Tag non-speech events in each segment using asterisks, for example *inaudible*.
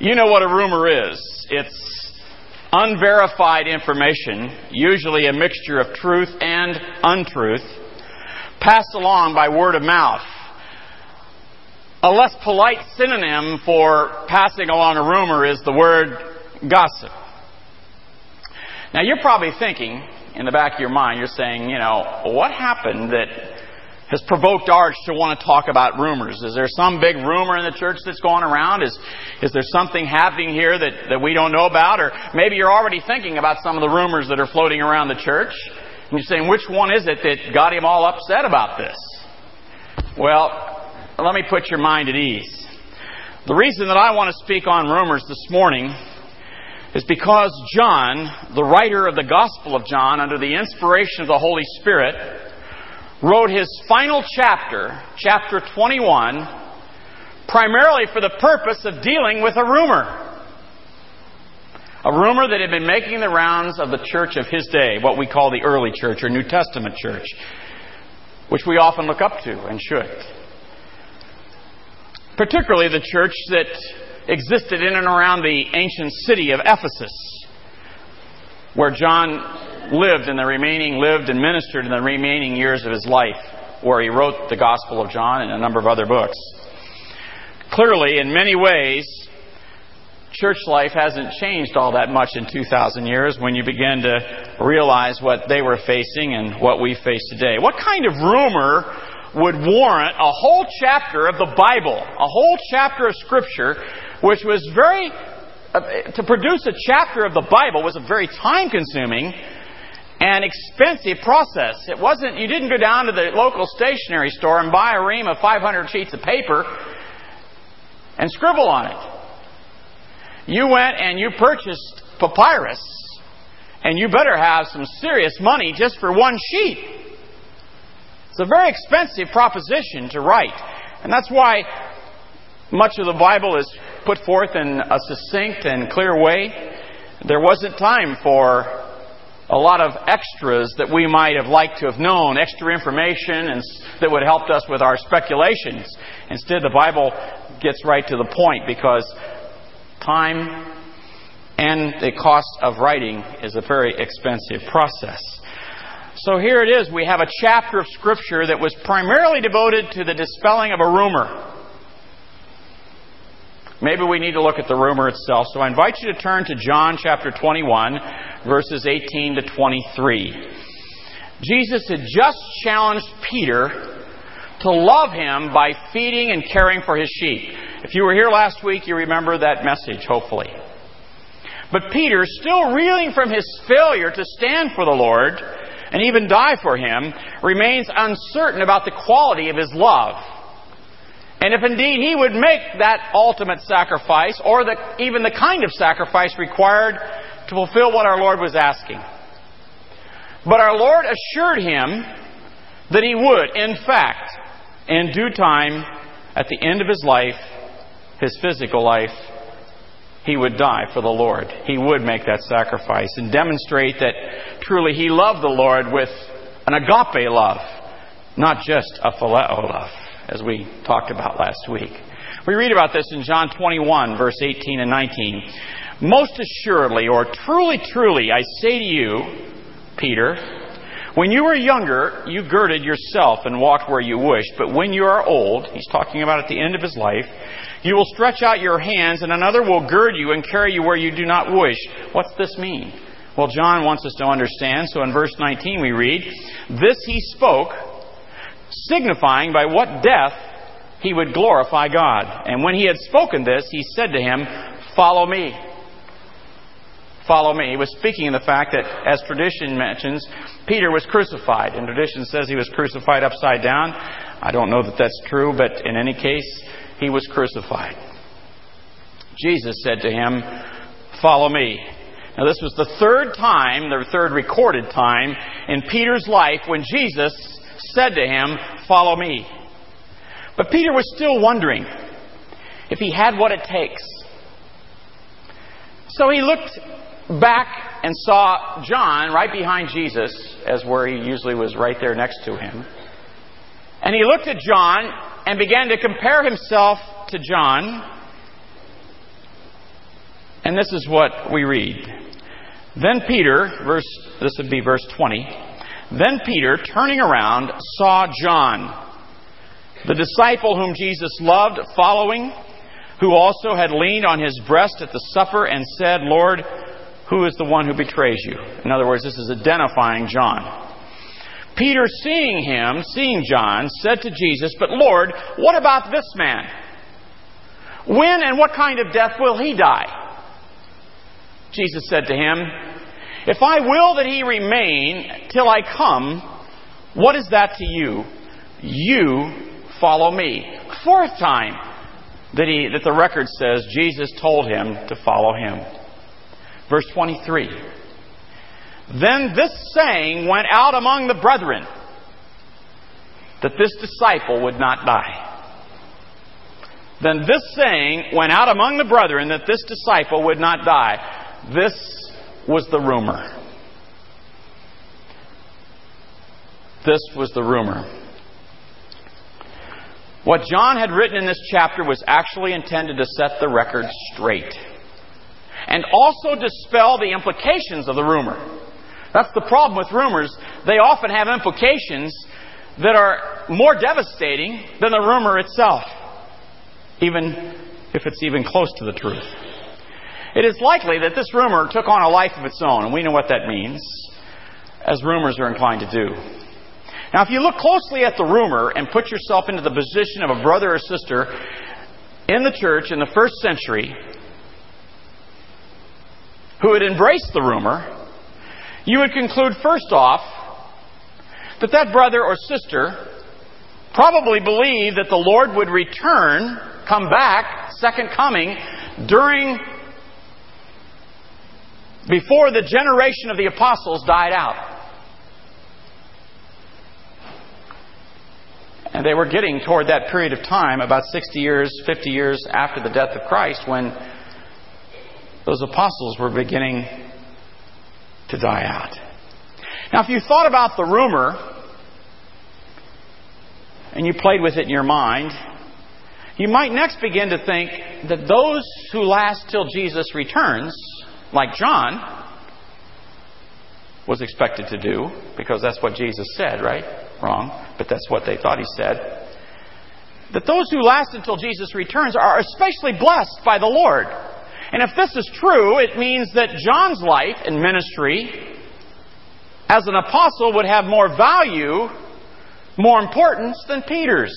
You know what a rumor is. It's unverified information, usually a mixture of truth and untruth, passed along by word of mouth. A less polite synonym for passing along a rumor is the word gossip. Now you're probably thinking in the back of your mind, you're saying, you know, what happened that has provoked Arch to want to talk about rumors. Is there some big rumor in the church that's going around? Is, is there something happening here that, that we don't know about? Or maybe you're already thinking about some of the rumors that are floating around the church. And you're saying, which one is it that got him all upset about this? Well, let me put your mind at ease. The reason that I want to speak on rumors this morning is because John, the writer of the Gospel of John, under the inspiration of the Holy Spirit, wrote his final chapter, chapter 21, primarily for the purpose of dealing with a rumor. A rumor that had been making the rounds of the church of his day, what we call the early church or New Testament church, which we often look up to and should. Particularly the church that existed in and around the ancient city of Ephesus, where John lived in the remaining, lived and ministered in the remaining years of his life, where he wrote the Gospel of John and a number of other books. Clearly, in many ways, church life hasn't changed all that much in 2,000 years when you begin to realize what they were facing and what we face today. What kind of rumor would warrant a whole chapter of the Bible, a whole chapter of Scripture, which was very, uh, to produce a chapter of the Bible was a very time consuming an expensive process. It wasn't, you didn't go down to the local stationery store and buy a ream of 500 sheets of paper and scribble on it. You went and you purchased papyrus, and you better have some serious money just for one sheet. It's a very expensive proposition to write. And that's why much of the Bible is put forth in a succinct and clear way. There wasn't time for a lot of extras that we might have liked to have known, extra information and that would have helped us with our speculations. Instead, the Bible gets right to the point because time and the cost of writing is a very expensive process. So here it is. We have a chapter of Scripture that was primarily devoted to the dispelling of a rumor. Maybe we need to look at the rumor itself. So I invite you to turn to John chapter 21, verses 18 to 23. Jesus had just challenged Peter to love him by feeding and caring for his sheep. If you were here last week, you remember that message, hopefully. But Peter, still reeling from his failure to stand for the Lord and even die for him, remains uncertain about the quality of his love. And if indeed he would make that ultimate sacrifice, or the, even the kind of sacrifice required to fulfill what our Lord was asking. But our Lord assured him that he would, in fact, in due time, at the end of his life, his physical life, he would die for the Lord. He would make that sacrifice and demonstrate that truly he loved the Lord with an agape love, not just a phileo love as we talked about last week. We read about this in John 21, verse 18 and 19. Most assuredly, or truly, truly, I say to you, Peter, when you were younger, you girded yourself and walked where you wished. But when you are old, he's talking about at the end of his life, you will stretch out your hands, and another will gird you and carry you where you do not wish. What's this mean? Well, John wants us to understand. So in verse 19 we read, This he spoke signifying by what death he would glorify God. And when he had spoken this, he said to him, Follow me. Follow me. He was speaking of the fact that, as tradition mentions, Peter was crucified. And tradition says he was crucified upside down. I don't know that that's true, but in any case, he was crucified. Jesus said to him, Follow me. Now, this was the third time, the third recorded time in Peter's life when Jesus said to him, Follow me. But Peter was still wondering if he had what it takes. So he looked back and saw John right behind Jesus, as where he usually was right there next to him. And he looked at John and began to compare himself to John. And this is what we read. Then Peter, verse, this would be verse 20. Then Peter, turning around, saw John, the disciple whom Jesus loved, following, who also had leaned on his breast at the supper and said, Lord, who is the one who betrays you? In other words, this is identifying John. Peter, seeing him, seeing John, said to Jesus, But Lord, what about this man? When and what kind of death will he die? Jesus said to him, If I will that he remain till I come, what is that to you? You follow me. Fourth time that, he, that the record says Jesus told him to follow him. Verse 23. Then this saying went out among the brethren that this disciple would not die. Then this saying went out among the brethren that this disciple would not die. This was the rumor. This was the rumor. What John had written in this chapter was actually intended to set the record straight and also dispel the implications of the rumor. That's the problem with rumors. They often have implications that are more devastating than the rumor itself, even if it's even close to the truth. It is likely that this rumor took on a life of its own, and we know what that means, as rumors are inclined to do. Now, if you look closely at the rumor and put yourself into the position of a brother or sister in the church in the first century who had embraced the rumor, you would conclude first off that that brother or sister probably believed that the Lord would return, come back, second coming, during before the generation of the apostles died out. And they were getting toward that period of time, about 60 years, 50 years after the death of Christ, when those apostles were beginning to die out. Now, if you thought about the rumor and you played with it in your mind, you might next begin to think that those who last till Jesus returns, like John, was expected to do, because that's what Jesus said, right? Wrong, but that's what they thought he said. That those who last until Jesus returns are especially blessed by the Lord. And if this is true, it means that John's life and ministry as an apostle would have more value, more importance than Peter's.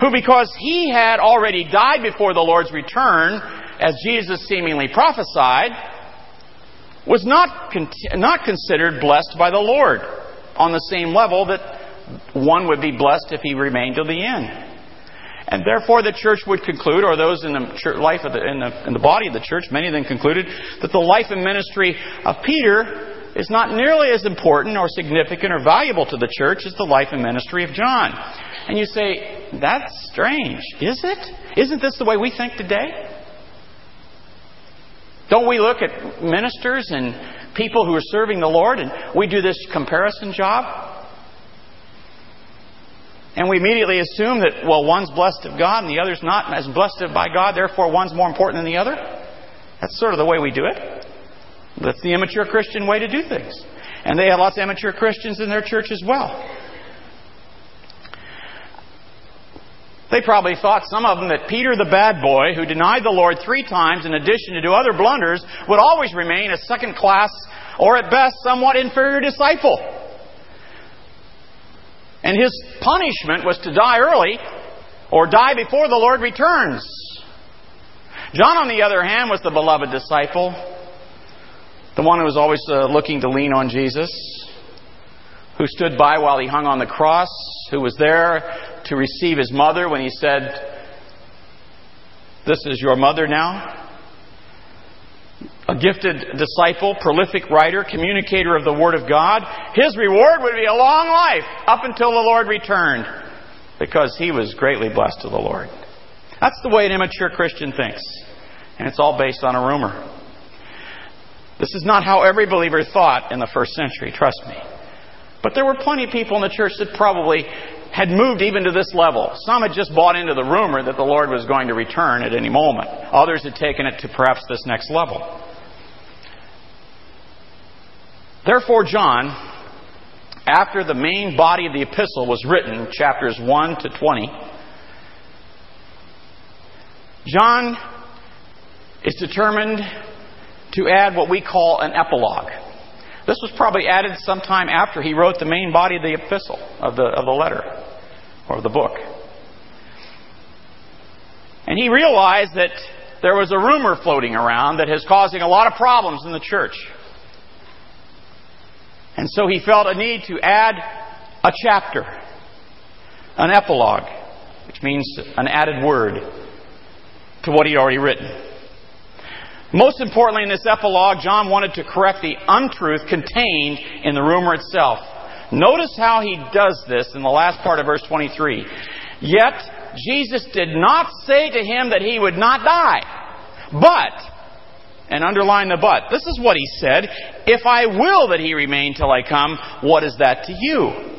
Who, because he had already died before the Lord's return, as Jesus seemingly prophesied, was not, not considered blessed by the Lord on the same level that one would be blessed if he remained till the end. And therefore, the church would conclude, or those in the church, life of the, in, the, in the body of the church, many of them concluded, that the life and ministry of Peter is not nearly as important or significant or valuable to the church as the life and ministry of John. And you say, that's strange. Is it? Isn't this the way we think today? Don't we look at ministers and people who are serving the Lord and we do this comparison job? And we immediately assume that, well, one's blessed of God and the other's not as blessed by God, therefore one's more important than the other. That's sort of the way we do it. That's the immature Christian way to do things. And they have lots of immature Christians in their church as well. They probably thought, some of them, that Peter the bad boy, who denied the Lord three times in addition to do other blunders, would always remain a second class or at best somewhat inferior disciple. And his punishment was to die early or die before the Lord returns. John, on the other hand, was the beloved disciple, the one who was always uh, looking to lean on Jesus, who stood by while he hung on the cross, who was there to receive his mother when he said, This is your mother now a gifted disciple, prolific writer, communicator of the Word of God, his reward would be a long life up until the Lord returned because he was greatly blessed to the Lord. That's the way an immature Christian thinks. And it's all based on a rumor. This is not how every believer thought in the first century, trust me. But there were plenty of people in the church that probably had moved even to this level. Some had just bought into the rumor that the Lord was going to return at any moment. Others had taken it to perhaps this next level. Therefore, John, after the main body of the epistle was written, chapters 1 to 20, John is determined to add what we call an epilogue. This was probably added sometime after he wrote the main body of the epistle, of the, of the letter, or the book. And he realized that there was a rumor floating around that is causing a lot of problems in the church. And so he felt a need to add a chapter, an epilogue, which means an added word to what he'd already written. Most importantly, in this epilogue, John wanted to correct the untruth contained in the rumor itself. Notice how he does this in the last part of verse 23. Yet, Jesus did not say to him that he would not die, but and underline the but. This is what he said. If I will that he remain till I come, what is that to you?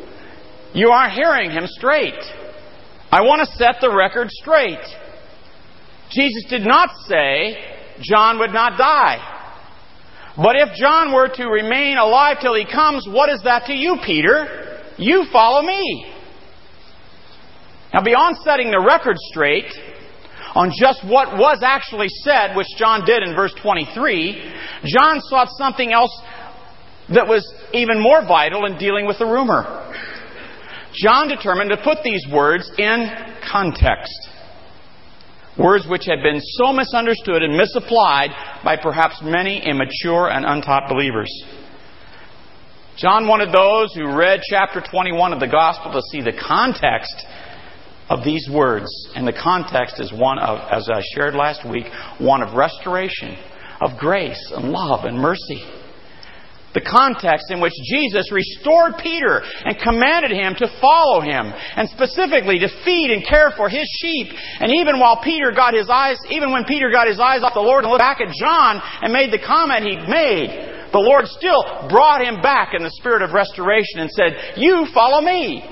You aren't hearing him straight. I want to set the record straight. Jesus did not say John would not die. But if John were to remain alive till he comes, what is that to you, Peter? You follow me. Now, beyond setting the record straight, on just what was actually said, which John did in verse 23, John sought something else that was even more vital in dealing with the rumor. John determined to put these words in context. Words which had been so misunderstood and misapplied by perhaps many immature and untaught believers. John wanted those who read chapter 21 of the Gospel to see the context of these words. And the context is one of, as I shared last week, one of restoration, of grace and love and mercy. The context in which Jesus restored Peter and commanded him to follow him, and specifically to feed and care for his sheep. And even while Peter got his eyes, even when Peter got his eyes off the Lord and looked back at John and made the comment he made, the Lord still brought him back in the spirit of restoration and said, You follow me.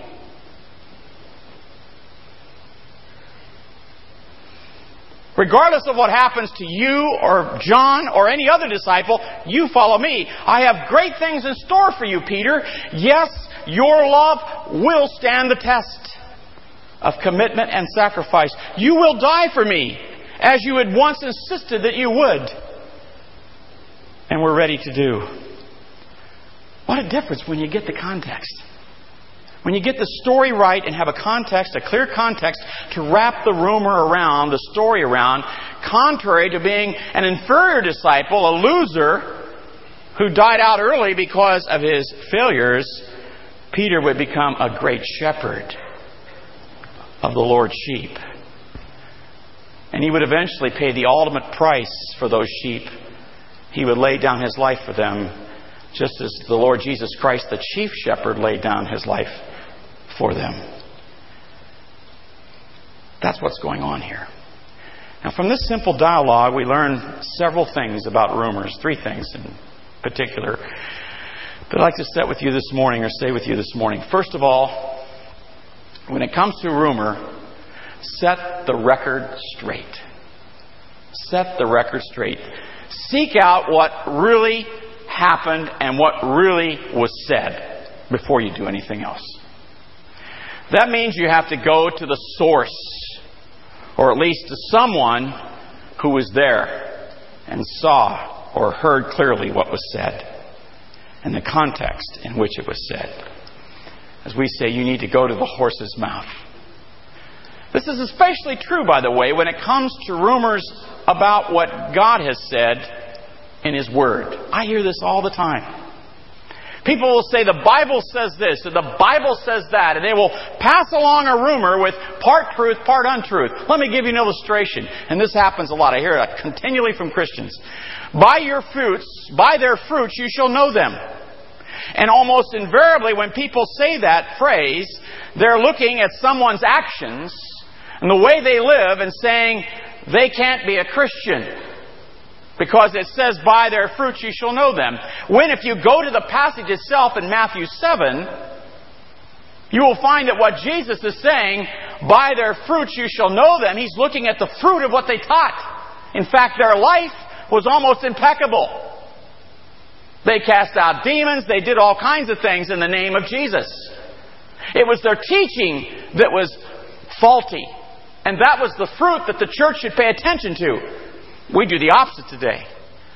Regardless of what happens to you or John or any other disciple, you follow me. I have great things in store for you, Peter. Yes, your love will stand the test of commitment and sacrifice. You will die for me, as you had once insisted that you would. And we're ready to do. What a difference when you get the context. When you get the story right and have a context, a clear context to wrap the rumor around, the story around, contrary to being an inferior disciple, a loser who died out early because of his failures, Peter would become a great shepherd of the Lord's sheep. And he would eventually pay the ultimate price for those sheep. He would lay down his life for them, just as the Lord Jesus Christ, the chief shepherd, laid down his life for them. That's what's going on here. Now, from this simple dialogue, we learn several things about rumors, three things in particular, that I'd like to set with you this morning or say with you this morning. First of all, when it comes to rumor, set the record straight. Set the record straight. Seek out what really happened and what really was said before you do anything else. That means you have to go to the source, or at least to someone who was there and saw or heard clearly what was said and the context in which it was said. As we say, you need to go to the horse's mouth. This is especially true, by the way, when it comes to rumors about what God has said in His Word. I hear this all the time. People will say the Bible says this, or the Bible says that, and they will pass along a rumor with part truth, part untruth. Let me give you an illustration. And this happens a lot. I hear it *laughs* continually from Christians. By your fruits, by their fruits you shall know them. And almost invariably when people say that phrase, they're looking at someone's actions and the way they live and saying, they can't be a Christian. Because it says, by their fruits you shall know them. When if you go to the passage itself in Matthew 7, You will find that what Jesus is saying, by their fruits you shall know them, he's looking at the fruit of what they taught. In fact, their life was almost impeccable. They cast out demons, they did all kinds of things in the name of Jesus. It was their teaching that was faulty. And that was the fruit that the church should pay attention to. We do the opposite today.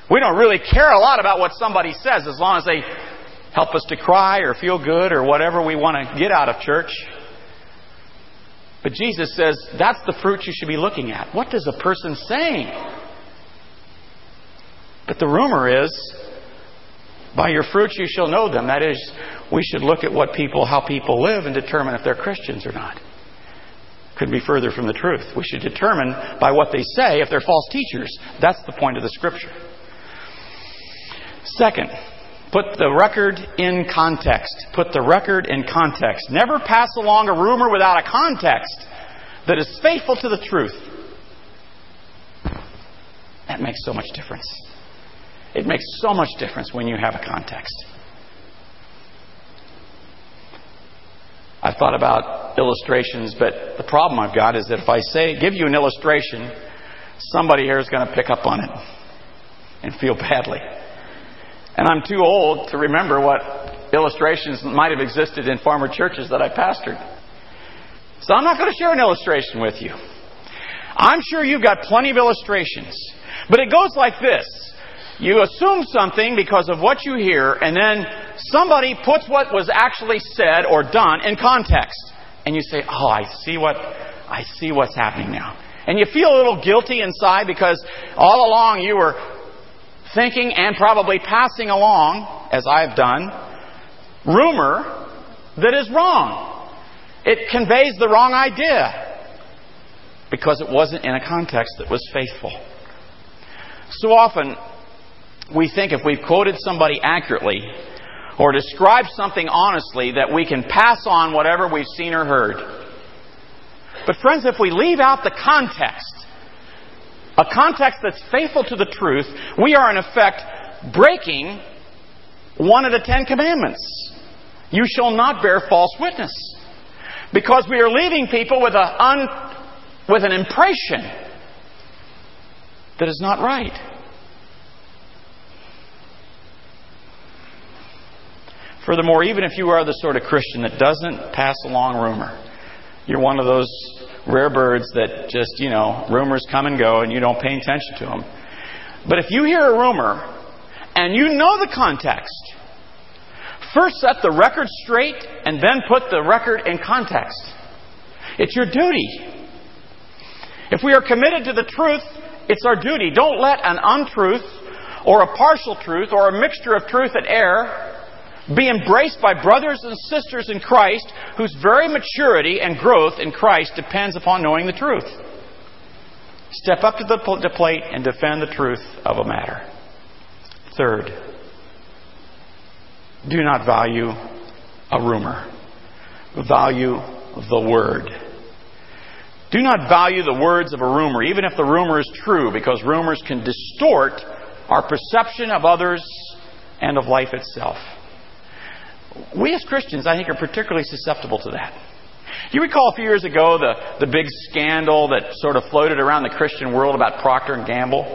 We don't really care a lot about what somebody says as long as they help us to cry or feel good or whatever we want to get out of church. But Jesus says that's the fruit you should be looking at. What does a person say? But the rumor is, by your fruits you shall know them. That is, we should look at what people, how people live and determine if they're Christians or not. Could be further from the truth. We should determine by what they say if they're false teachers. That's the point of the scripture. Second, put the record in context. Put the record in context. Never pass along a rumor without a context that is faithful to the truth. That makes so much difference. It makes so much difference when you have a context. I've thought about illustrations, but the problem I've got is that if I say, give you an illustration, somebody here is going to pick up on it and feel badly. And I'm too old to remember what illustrations might have existed in former churches that I pastored. So I'm not going to share an illustration with you. I'm sure you've got plenty of illustrations. But it goes like this. You assume something because of what you hear, and then somebody puts what was actually said or done in context. And you say, Oh, I see what I see what's happening now. And you feel a little guilty inside because all along you were thinking and probably passing along, as I've done, rumor that is wrong. It conveys the wrong idea because it wasn't in a context that was faithful. So often, we think if we've quoted somebody accurately or described something honestly that we can pass on whatever we've seen or heard. But friends, if we leave out the context, a context that's faithful to the truth, we are in effect breaking one of the Ten Commandments. You shall not bear false witness. Because we are leaving people with, a un, with an impression that is not right. Furthermore, even if you are the sort of Christian that doesn't pass along rumor, you're one of those rare birds that just, you know, rumors come and go and you don't pay attention to them. But if you hear a rumor and you know the context, first set the record straight and then put the record in context. It's your duty. If we are committed to the truth, it's our duty. Don't let an untruth or a partial truth or a mixture of truth and error be embraced by brothers and sisters in Christ whose very maturity and growth in Christ depends upon knowing the truth. Step up to the plate and defend the truth of a matter. Third, do not value a rumor. Value the word. Do not value the words of a rumor, even if the rumor is true, because rumors can distort our perception of others and of life itself. We as Christians, I think, are particularly susceptible to that. You recall a few years ago the, the big scandal that sort of floated around the Christian world about Procter and Gamble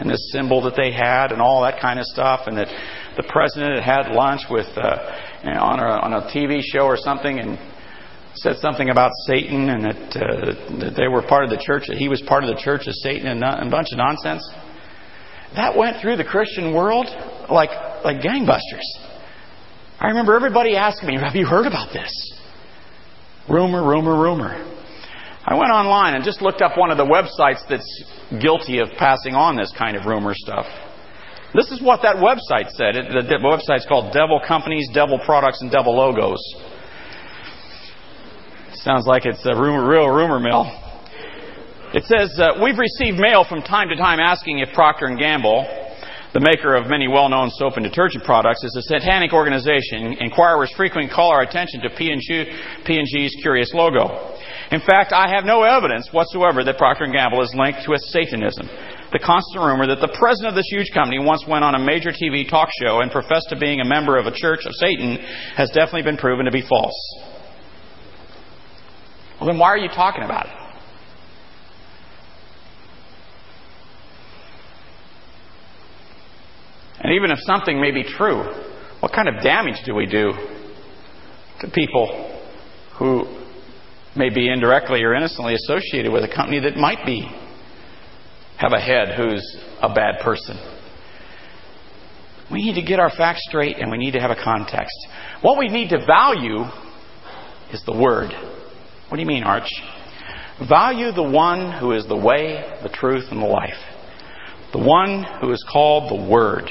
and this symbol that they had and all that kind of stuff, and that the president had had lunch with uh, you know, on, a, on a TV show or something and said something about Satan and that, uh, that they were part of the church, that he was part of the church of Satan and a bunch of nonsense. That went through the Christian world like like gangbusters. I remember everybody asking me, Have you heard about this? Rumor, rumor, rumor. I went online and just looked up one of the websites that's guilty of passing on this kind of rumor stuff. This is what that website said. The, the website's called Devil Companies, Devil Products, and Devil Logos. Sounds like it's a rumor, real rumor mill. It says, uh, We've received mail from time to time asking if Procter & Gamble the maker of many well-known soap and detergent products, is a satanic organization. Inquirers frequently call our attention to P&G's curious logo. In fact, I have no evidence whatsoever that Procter & Gamble is linked to a Satanism. The constant rumor that the president of this huge company once went on a major TV talk show and professed to being a member of a church of Satan has definitely been proven to be false. Well, then why are you talking about it? And even if something may be true, what kind of damage do we do to people who may be indirectly or innocently associated with a company that might be have a head who's a bad person? We need to get our facts straight and we need to have a context. What we need to value is the Word. What do you mean, Arch? Value the one who is the way, the truth, and the life. The one who is called the Word.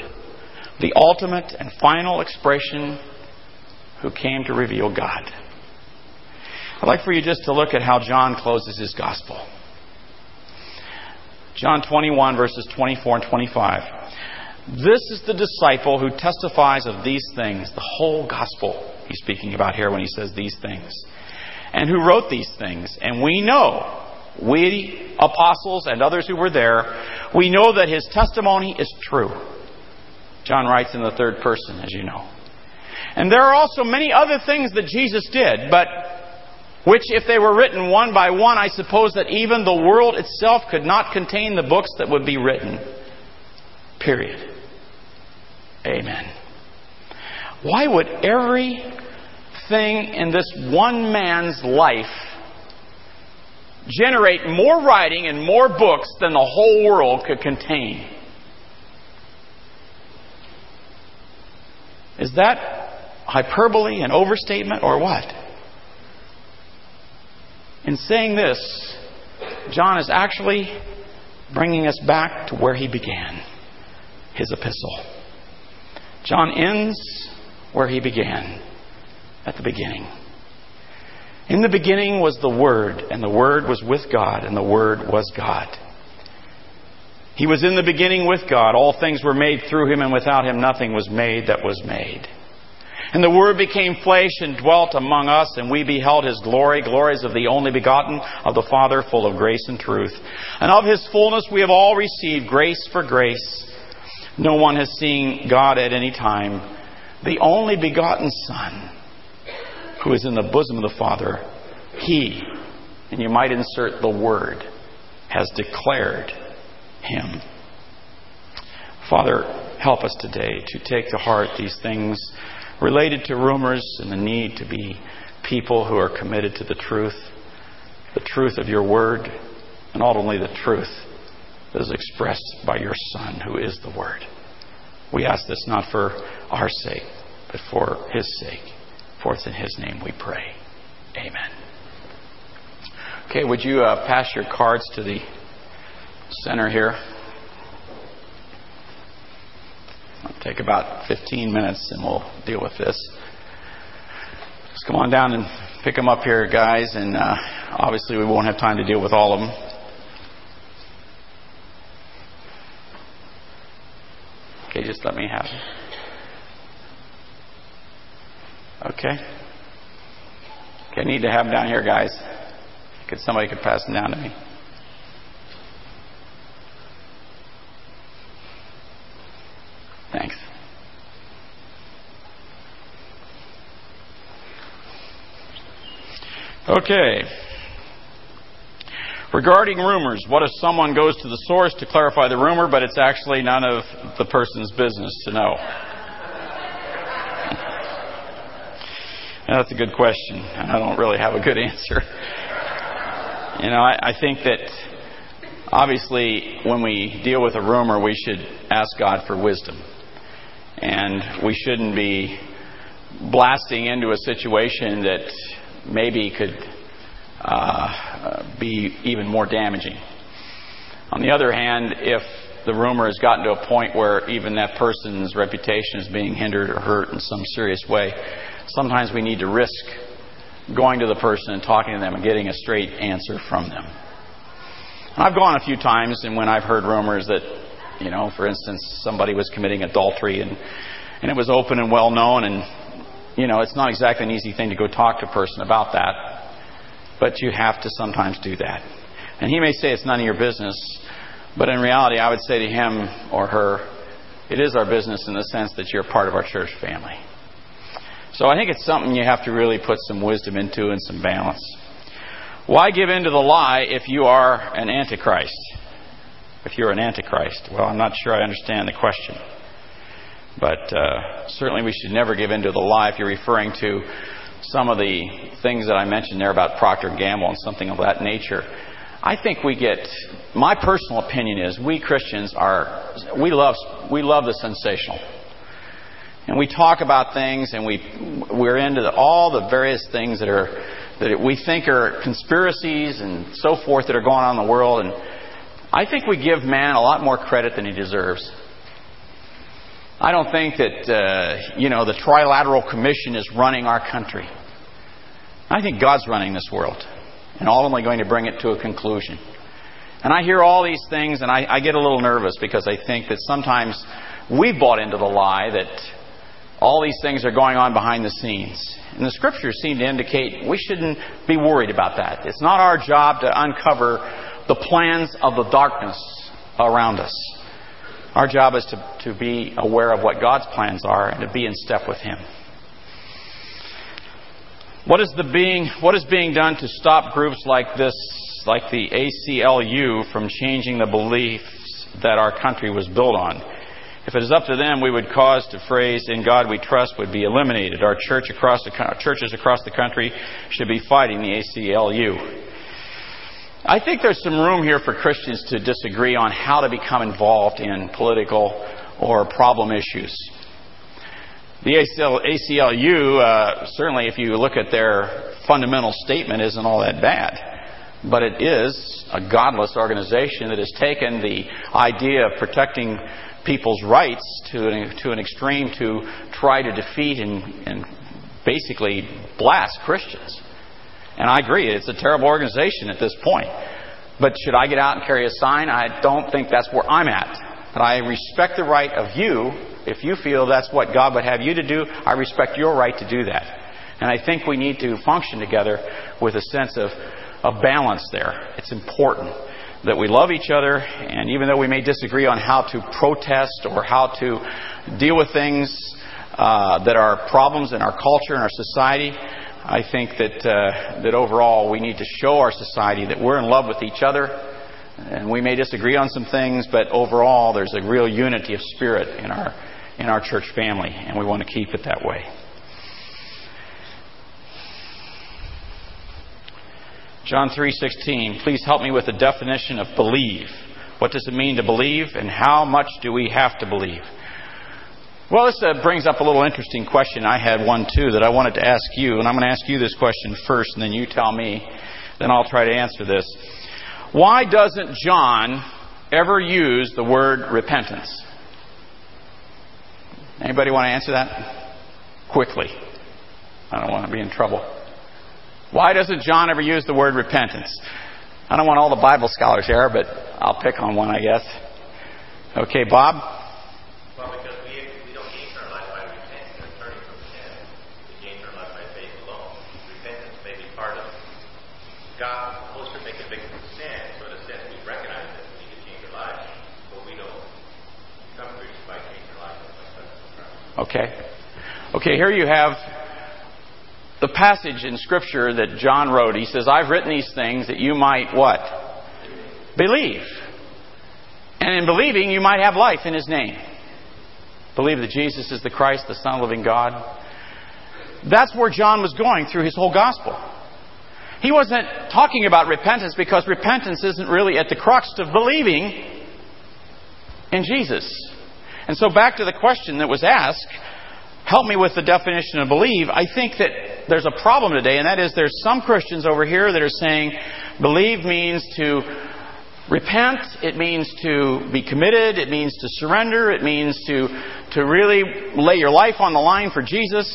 The ultimate and final expression who came to reveal God. I'd like for you just to look at how John closes his gospel. John 21, verses 24 and 25. This is the disciple who testifies of these things, the whole gospel he's speaking about here when he says these things, and who wrote these things. And we know, we apostles and others who were there, we know that his testimony is true. John writes in the third person, as you know. And there are also many other things that Jesus did, but which, if they were written one by one, I suppose that even the world itself could not contain the books that would be written. Period. Amen. Why would everything in this one man's life generate more writing and more books than the whole world could contain? Is that hyperbole and overstatement or what? In saying this, John is actually bringing us back to where he began his epistle. John ends where he began, at the beginning. In the beginning was the Word, and the Word was with God, and the Word was God. He was in the beginning with God. All things were made through him, and without him nothing was made that was made. And the Word became flesh and dwelt among us, and we beheld His glory, glories of the only begotten of the Father, full of grace and truth. And of His fullness we have all received grace for grace. No one has seen God at any time. The only begotten Son, who is in the bosom of the Father, He, and you might insert the Word, has declared Him. Father, help us today to take to heart these things related to rumors and the need to be people who are committed to the truth, the truth of your Word, and not only the truth that is expressed by your Son, who is the Word. We ask this not for our sake, but for His sake. For it's in His name we pray. Amen. Okay, would you uh, pass your cards to the center here? It'll take about 15 minutes and we'll deal with this. Just come on down and pick them up here, guys, and uh, obviously we won't have time to deal with all of them. Okay, just let me have it. Okay. Okay, I need to have them down here, guys. Could somebody could pass them down to me? Thanks. Okay. Regarding rumors, what if someone goes to the source to clarify the rumor, but it's actually none of the person's business to know? That's a good question. I don't really have a good answer. You know, I, I think that obviously when we deal with a rumor, we should ask God for wisdom. And we shouldn't be blasting into a situation that maybe could uh, be even more damaging. On the other hand, if the rumor has gotten to a point where even that person's reputation is being hindered or hurt in some serious way, sometimes we need to risk going to the person and talking to them and getting a straight answer from them. I've gone a few times, and when I've heard rumors that, you know, for instance, somebody was committing adultery and, and it was open and well known, and, you know, it's not exactly an easy thing to go talk to a person about that. But you have to sometimes do that. And he may say it's none of your business, but in reality, I would say to him or her, it is our business in the sense that you're part of our church family. So I think it's something you have to really put some wisdom into and some balance. Why give in to the lie if you are an antichrist? If you're an antichrist? Well, I'm not sure I understand the question. But uh, certainly we should never give in to the lie if you're referring to some of the things that I mentioned there about Procter Gamble and something of that nature. I think we get my personal opinion is we Christians are we love we love the sensational. And we talk about things and we we're into the, all the various things that are that we think are conspiracies and so forth that are going on in the world and I think we give man a lot more credit than he deserves. I don't think that uh, you know the Trilateral Commission is running our country. I think God's running this world and ultimately going to bring it to a conclusion. And I hear all these things and I, I get a little nervous because I think that sometimes we've bought into the lie that all these things are going on behind the scenes. And the scriptures seem to indicate we shouldn't be worried about that. It's not our job to uncover the plans of the darkness around us. Our job is to, to be aware of what God's plans are and to be in step with Him. What is, the being, what is being done to stop groups like this, like the ACLU, from changing the beliefs that our country was built on? If it is up to them, we would cause the phrase "In God We Trust" would be eliminated. Our church across the, churches across the country should be fighting the ACLU. I think there's some room here for Christians to disagree on how to become involved in political or problem issues. The ACLU, uh, certainly if you look at their fundamental statement, isn't all that bad. But it is a godless organization that has taken the idea of protecting people's rights to an, to an extreme to try to defeat and, and basically blast Christians. And I agree, it's a terrible organization at this point. But should I get out and carry a sign? I don't think that's where I'm at. But I respect the right of you if you feel that's what God would have you to do, I respect your right to do that. And I think we need to function together with a sense of, of balance there. It's important that we love each other, and even though we may disagree on how to protest or how to deal with things uh, that are problems in our culture and our society, I think that uh, that overall we need to show our society that we're in love with each other, and we may disagree on some things, but overall there's a real unity of spirit in our in our church family, and we want to keep it that way. John 3:16, please help me with the definition of believe. What does it mean to believe and how much do we have to believe? Well, this uh, brings up a little interesting question. I had one too that I wanted to ask you, and I'm going to ask you this question first and then you tell me, then I'll try to answer this. Why doesn't John ever use the word repentance? Anybody want to answer that? Quickly. I don't want to be in trouble. Why doesn't John ever use the word repentance? I don't want all the Bible scholars here, but I'll pick on one, I guess. Okay, Bob? Well, because we, we don't gain our life by repenting or turning from sin. We gain our life by faith alone. Repentance may be part of So in a sense we recognize that we need to change our life, but we Christians life. Okay. Okay, here you have the passage in Scripture that John wrote. He says, I've written these things that you might what? Believe. And in believing, you might have life in His name. Believe that Jesus is the Christ, the Son of the living God. That's where John was going through his whole gospel. He wasn't talking about repentance because repentance isn't really at the crux of believing in Jesus. And so back to the question that was asked, help me with the definition of believe. I think that there's a problem today, and that is there's some Christians over here that are saying believe means to repent, it means to be committed, it means to surrender, it means to, to really lay your life on the line for Jesus,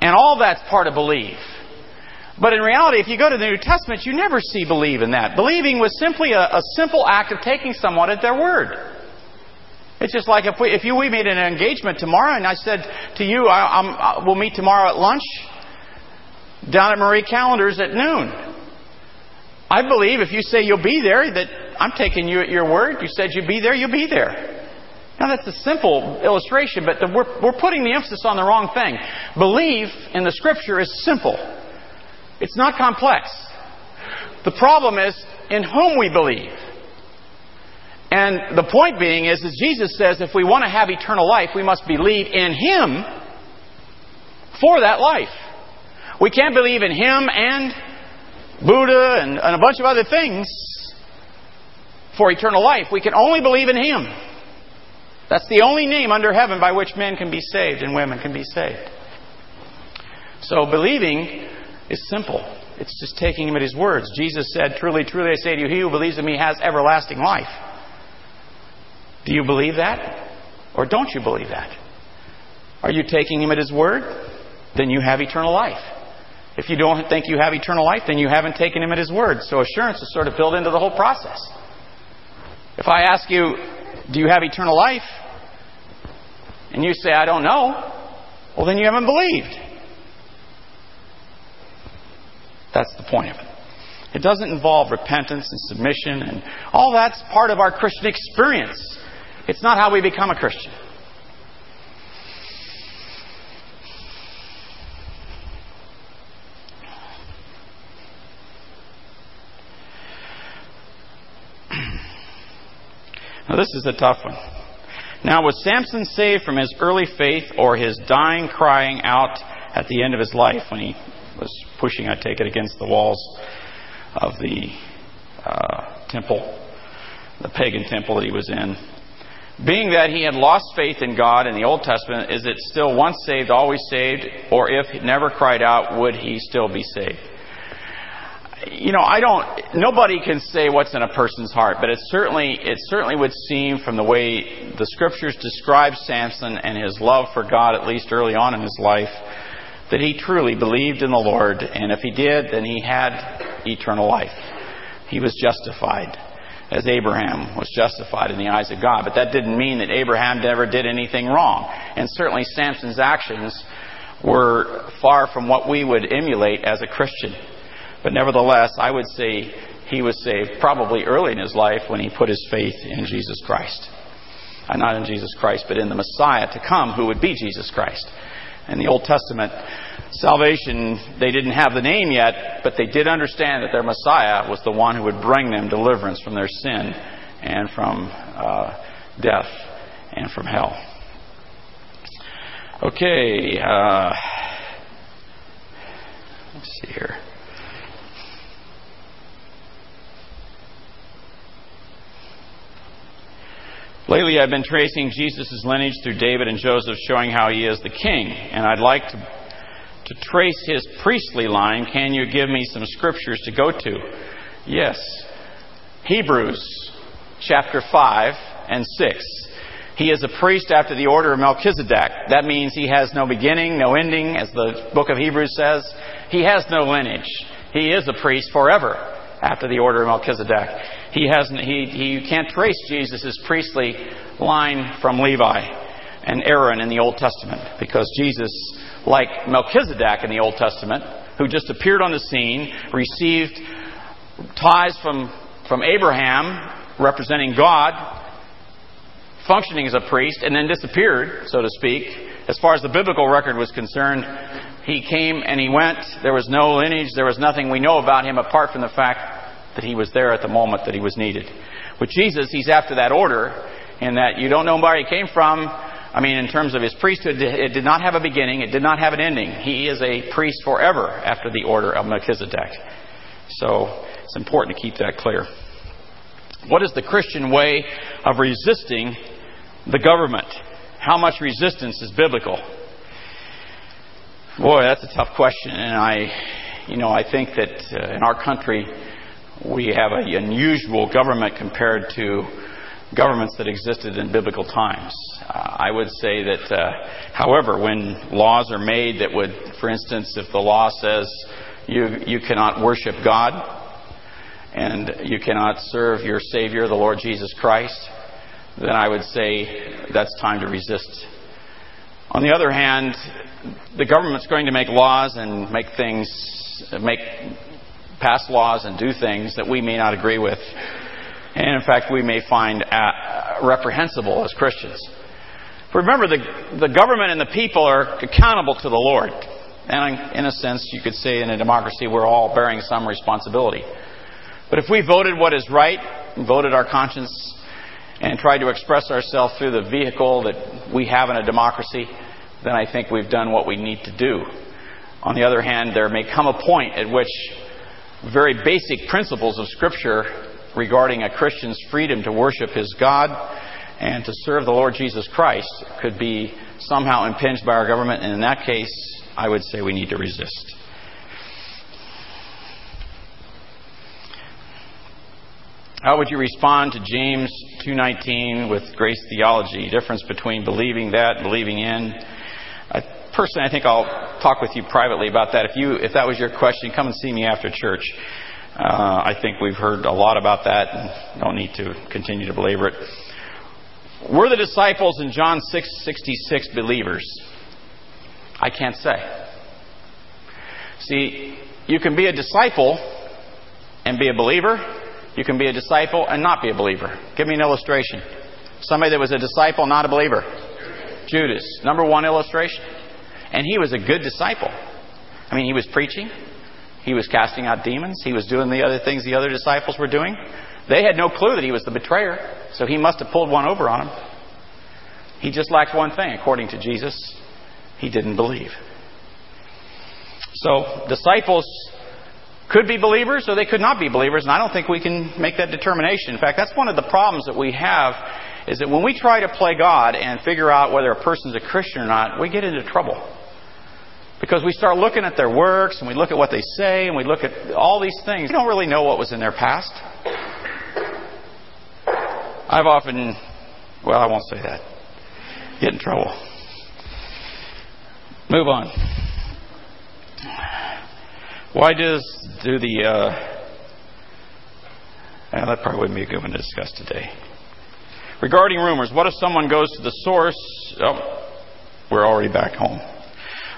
and all that's part of believe. But in reality, if you go to the New Testament, you never see believe in that. Believing was simply a, a simple act of taking someone at their word. It's just like if we, if you, we made an engagement tomorrow and I said to you, I, I, uh, we'll meet tomorrow at lunch down at Marie Callender's at noon. I believe if you say you'll be there, that I'm taking you at your word. You said you'd be there, you'll be there. Now that's a simple illustration, but the, we're, we're putting the emphasis on the wrong thing. Belief in the Scripture is simple. It's not complex. The problem is in whom we believe. And the point being is, as Jesus says, if we want to have eternal life, we must believe in Him for that life. We can't believe in Him and Buddha and, and a bunch of other things for eternal life. We can only believe in Him. That's the only name under heaven by which men can be saved and women can be saved. So believing is simple. It's just taking Him at His words. Jesus said, Truly, truly, I say to you, he who believes in me has everlasting life. Do you believe that? Or don't you believe that? Are you taking Him at His word? Then you have eternal life. If you don't think you have eternal life, then you haven't taken Him at His word. So assurance is sort of built into the whole process. If I ask you, do you have eternal life? And you say, I don't know. Well, then you haven't believed. That's the point of it. It doesn't involve repentance and submission, and all that's part of our Christian experience. It's not how we become a Christian. *clears throat* Now, this is a tough one. Now, was Samson saved from his early faith or his dying crying out at the end of his life when he was pushing, I take it, against the walls of the uh, temple, the pagan temple that he was in? Being that he had lost faith in God in the Old Testament, is it still once saved, always saved? Or if he never cried out, would he still be saved? You know, I don't. Nobody can say what's in a person's heart, but it certainly, it certainly would seem from the way the Scriptures describe Samson and his love for God, at least early on in his life, that he truly believed in the Lord, and if he did, then he had eternal life. He was justified as Abraham was justified in the eyes of God. But that didn't mean that Abraham never did anything wrong. And certainly Samson's actions were far from what we would emulate as a Christian. But nevertheless, I would say he was saved probably early in his life when he put his faith in Jesus Christ. Uh, not in Jesus Christ, but in the Messiah to come, who would be Jesus Christ. In the Old Testament, salvation, they didn't have the name yet, but they did understand that their Messiah was the one who would bring them deliverance from their sin and from uh, death and from hell. Okay, uh, let's see here. Lately, I've been tracing Jesus' lineage through David and Joseph, showing how he is the king. And I'd like to, to trace his priestly line. Can you give me some scriptures to go to? Yes. Hebrews chapter 5 and 6. He is a priest after the order of Melchizedek. That means he has no beginning, no ending, as the book of Hebrews says. He has no lineage. He is a priest forever after the order of Melchizedek. He hasn't, he, he can't trace Jesus' priestly line from Levi and Aaron in the Old Testament because Jesus, like Melchizedek in the Old Testament, who just appeared on the scene, received tithes from, from Abraham representing God, functioning as a priest, and then disappeared, so to speak. As far as the biblical record was concerned, he came and he went. There was no lineage, there was nothing we know about him apart from the fact that he was there at the moment that he was needed. With Jesus, he's after that order, in that you don't know where he came from. I mean, in terms of his priesthood, it did not have a beginning, it did not have an ending. He is a priest forever after the order of Melchizedek. So it's important to keep that clear. What is the Christian way of resisting the government? How much resistance is biblical? Boy, that's a tough question, and I, you know, I think that uh, in our country we have an unusual government compared to governments that existed in biblical times. Uh, I would say that, uh, however, when laws are made that would, for instance, if the law says you, you cannot worship God and you cannot serve your Savior, the Lord Jesus Christ, then I would say that's time to resist. On the other hand, the government's going to make laws and make things, make pass laws and do things that we may not agree with, and in fact we may find uh, reprehensible as Christians. Remember, the, the government and the people are accountable to the Lord. And in a sense, you could say in a democracy, we're all bearing some responsibility. But if we voted what is right, voted our conscience, and tried to express ourselves through the vehicle that we have in a democracy, then I think we've done what we need to do. On the other hand, there may come a point at which very basic principles of Scripture regarding a Christian's freedom to worship his God and to serve the Lord Jesus Christ could be somehow impinged by our government, and in that case, I would say we need to resist. How would you respond to James 2:19 with grace theology? Difference between believing that and believing in. Personally, I think I'll talk with you privately about that. If you, if that was your question, come and see me after church. Uh, I think we've heard a lot about that and don't need to continue to belabor it. Were the disciples in John 6:66 believers? I can't say. See, you can be a disciple and be a believer. You can be a disciple and not be a believer. Give me an illustration. Somebody that was a disciple, not a believer. Judas. Number one illustration. And he was a good disciple. I mean, he was preaching. He was casting out demons. He was doing the other things the other disciples were doing. They had no clue that he was the betrayer, so he must have pulled one over on him. He just lacked one thing, according to Jesus. He didn't believe. So, disciples could be believers or they could not be believers, and I don't think we can make that determination. In fact, that's one of the problems that we have is that when we try to play God and figure out whether a person's a Christian or not, we get into trouble. Because we start looking at their works and we look at what they say and we look at all these things. We don't really know what was in their past. I've often, well, I won't say that. Get in trouble. Move on. Why does do the? Uh, that probably wouldn't be a good one to discuss today. Regarding rumors, what if someone goes to the source? Oh, we're already back home.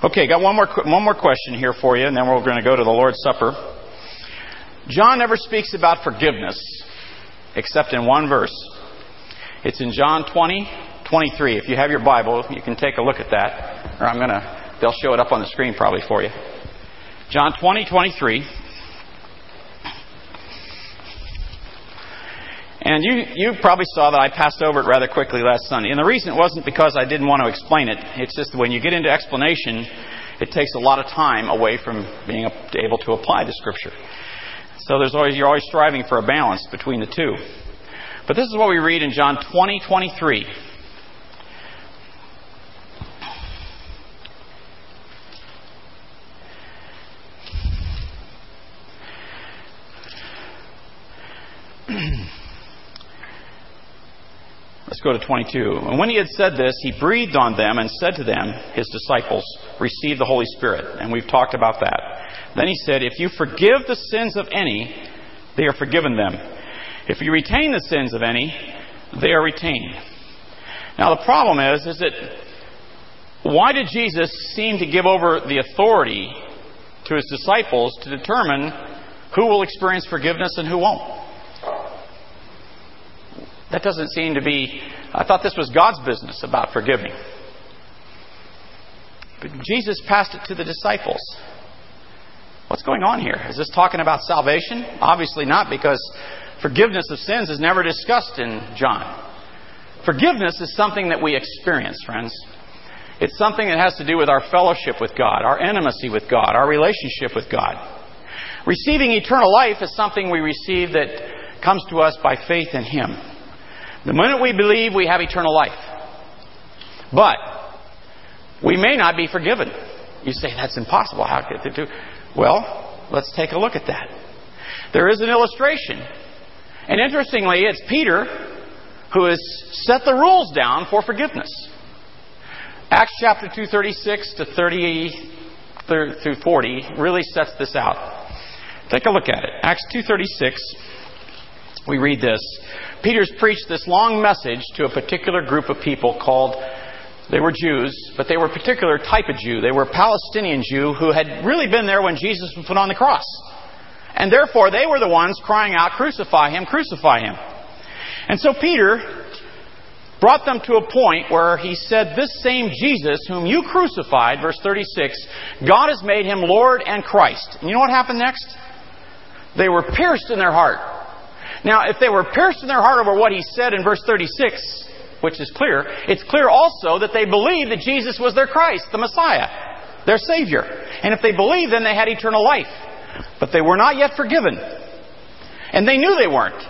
Okay, got one more one more question here for you, and then we're going to go to the Lord's Supper. John never speaks about forgiveness, except in one verse. It's in John 20, 23. If you have your Bible, you can take a look at that. Or I'm going to, they'll show it up on the screen probably for you. John 20, 23. And you, you probably saw that I passed over it rather quickly last Sunday. And the reason it wasn't because I didn't want to explain it. It's just when you get into explanation, it takes a lot of time away from being able to apply the Scripture. So there's always, you're always striving for a balance between the two. But this is what we read in John 20, 23. Let's go to 22. And when he had said this, he breathed on them and said to them, his disciples, receive the Holy Spirit. And we've talked about that. Then he said, If you forgive the sins of any, they are forgiven them. If you retain the sins of any, they are retained. Now the problem is, is that why did Jesus seem to give over the authority to his disciples to determine who will experience forgiveness and who won't? That doesn't seem to be. I thought this was God's business about forgiving. But Jesus passed it to the disciples. What's going on here? Is this talking about salvation? Obviously not, because Forgiveness of sins is never discussed in John. Forgiveness is something that we experience, friends. It's something that has to do with our fellowship with God, our intimacy with God, our relationship with God. Receiving eternal life is something we receive that comes to us by faith in Him. The minute we believe, we have eternal life. But we may not be forgiven. You say, that's impossible. How could they do? Well, let's take a look at that. There is an illustration and interestingly, it's Peter who has set the rules down for forgiveness. Acts chapter 236 to 30 through 40 really sets this out. Take a look at it. Acts 236 we read this. Peter's preached this long message to a particular group of people called they were Jews, but they were a particular type of Jew. They were Palestinian Jew who had really been there when Jesus was put on the cross. And therefore, they were the ones crying out, Crucify him, crucify him. And so Peter brought them to a point where he said, This same Jesus, whom you crucified, verse 36, God has made him Lord and Christ. And you know what happened next? They were pierced in their heart. Now, if they were pierced in their heart over what he said in verse 36, which is clear, it's clear also that they believed that Jesus was their Christ, the Messiah, their Savior. And if they believed, then they had eternal life. But they were not yet forgiven. And they knew they weren't.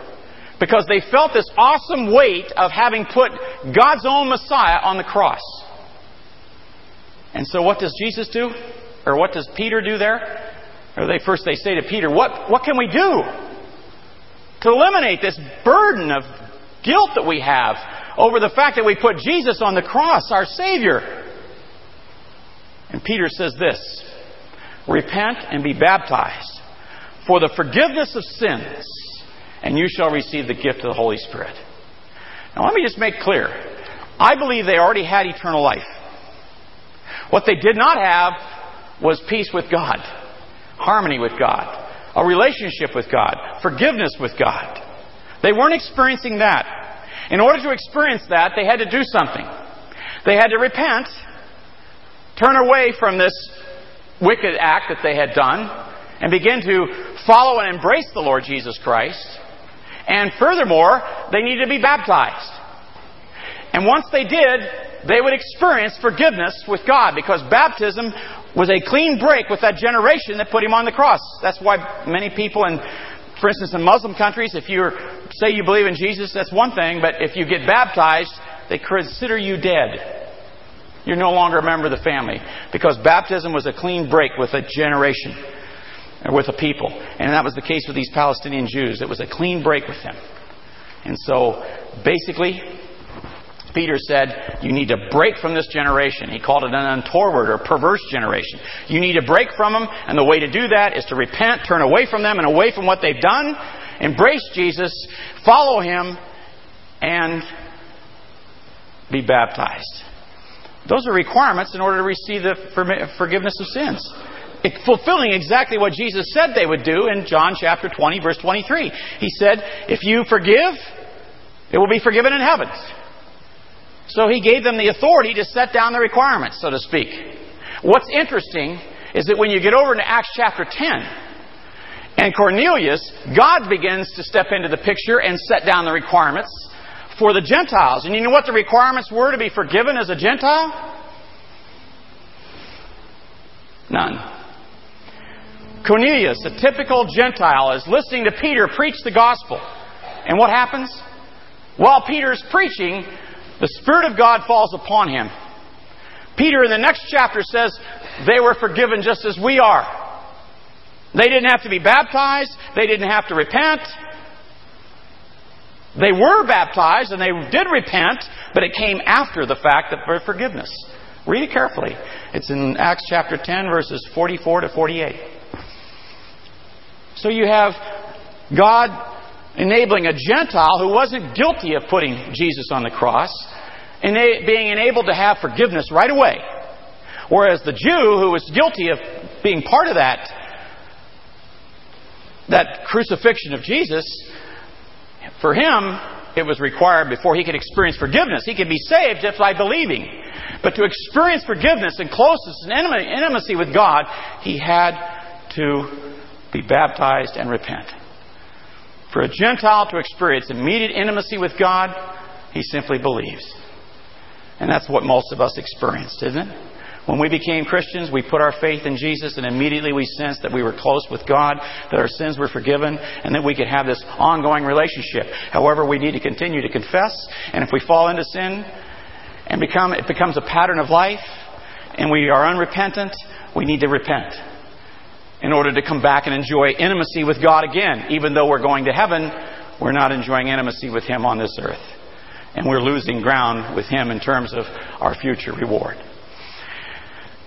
Because they felt this awesome weight of having put God's own Messiah on the cross. And so what does Jesus do? Or what does Peter do there? Or they first they say to Peter, What what can we do to eliminate this burden of guilt that we have over the fact that we put Jesus on the cross, our Savior? And Peter says this Repent and be baptized for the forgiveness of sins, and you shall receive the gift of the Holy Spirit. Now, let me just make clear. I believe they already had eternal life. What they did not have was peace with God, harmony with God, a relationship with God, forgiveness with God. They weren't experiencing that. In order to experience that, they had to do something. They had to repent, turn away from this wicked act that they had done, and begin to follow and embrace the Lord Jesus Christ. And furthermore, they needed to be baptized. And once they did, they would experience forgiveness with God because baptism was a clean break with that generation that put him on the cross. That's why many people in for instance, in Muslim countries, if you say you believe in Jesus, that's one thing, but if you get baptized, they consider you dead. You're no longer a member of the family because baptism was a clean break with a generation or with a people. And that was the case with these Palestinian Jews. It was a clean break with them. And so, basically, Peter said, You need to break from this generation. He called it an untoward or perverse generation. You need to break from them, and the way to do that is to repent, turn away from them and away from what they've done, embrace Jesus, follow him, and be baptized. Those are requirements in order to receive the forgiveness of sins. Fulfilling exactly what Jesus said they would do in John chapter 20, verse 23. He said, If you forgive, it will be forgiven in heavens. So he gave them the authority to set down the requirements, so to speak. What's interesting is that when you get over into Acts chapter 10, and Cornelius, God begins to step into the picture and set down the requirements for the Gentiles. And you know what the requirements were to be forgiven as a Gentile? None. Cornelius, a typical Gentile, is listening to Peter preach the gospel. And what happens? While Peter's preaching, the Spirit of God falls upon him. Peter in the next chapter says they were forgiven just as we are. They didn't have to be baptized. They didn't have to repent. They were baptized and they did repent, but it came after the fact of for forgiveness. Read it carefully. It's in Acts chapter 10, verses 44 to 48. So you have God enabling a Gentile who wasn't guilty of putting Jesus on the cross, and being enabled to have forgiveness right away. Whereas the Jew who was guilty of being part of that, that crucifixion of Jesus, for him, it was required before he could experience forgiveness. He could be saved just by believing. But to experience forgiveness and closeness and intimacy with God, he had to be baptized and repent. For a Gentile to experience immediate intimacy with God, he simply believes. And that's what most of us experienced, isn't it? When we became Christians, we put our faith in Jesus, and immediately we sensed that we were close with God, that our sins were forgiven, and that we could have this ongoing relationship. However, we need to continue to confess, and if we fall into sin and become, it becomes a pattern of life, and we are unrepentant, we need to repent in order to come back and enjoy intimacy with God again. Even though we're going to heaven, we're not enjoying intimacy with Him on this earth. And we're losing ground with Him in terms of our future reward.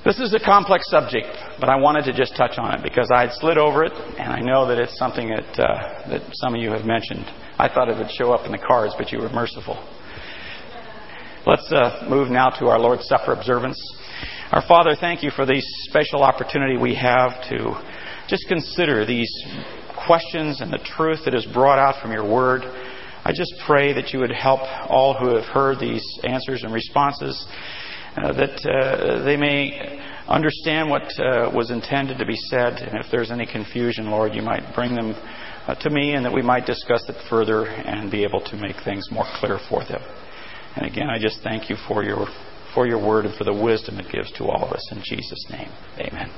This is a complex subject, but I wanted to just touch on it because I had slid over it, and I know that it's something that, uh, that some of you have mentioned. I thought it would show up in the cards, but you were merciful. Let's uh, move now to our Lord's Supper observance. Our Father, thank you for this special opportunity we have to just consider these questions and the truth that is brought out from your Word. I just pray that you would help all who have heard these answers and responses uh, that uh, they may understand what uh, was intended to be said. And if there's any confusion, Lord, you might bring them uh, to me and that we might discuss it further and be able to make things more clear for them. And again, I just thank you for your, for your word and for the wisdom it gives to all of us. In Jesus' name, amen.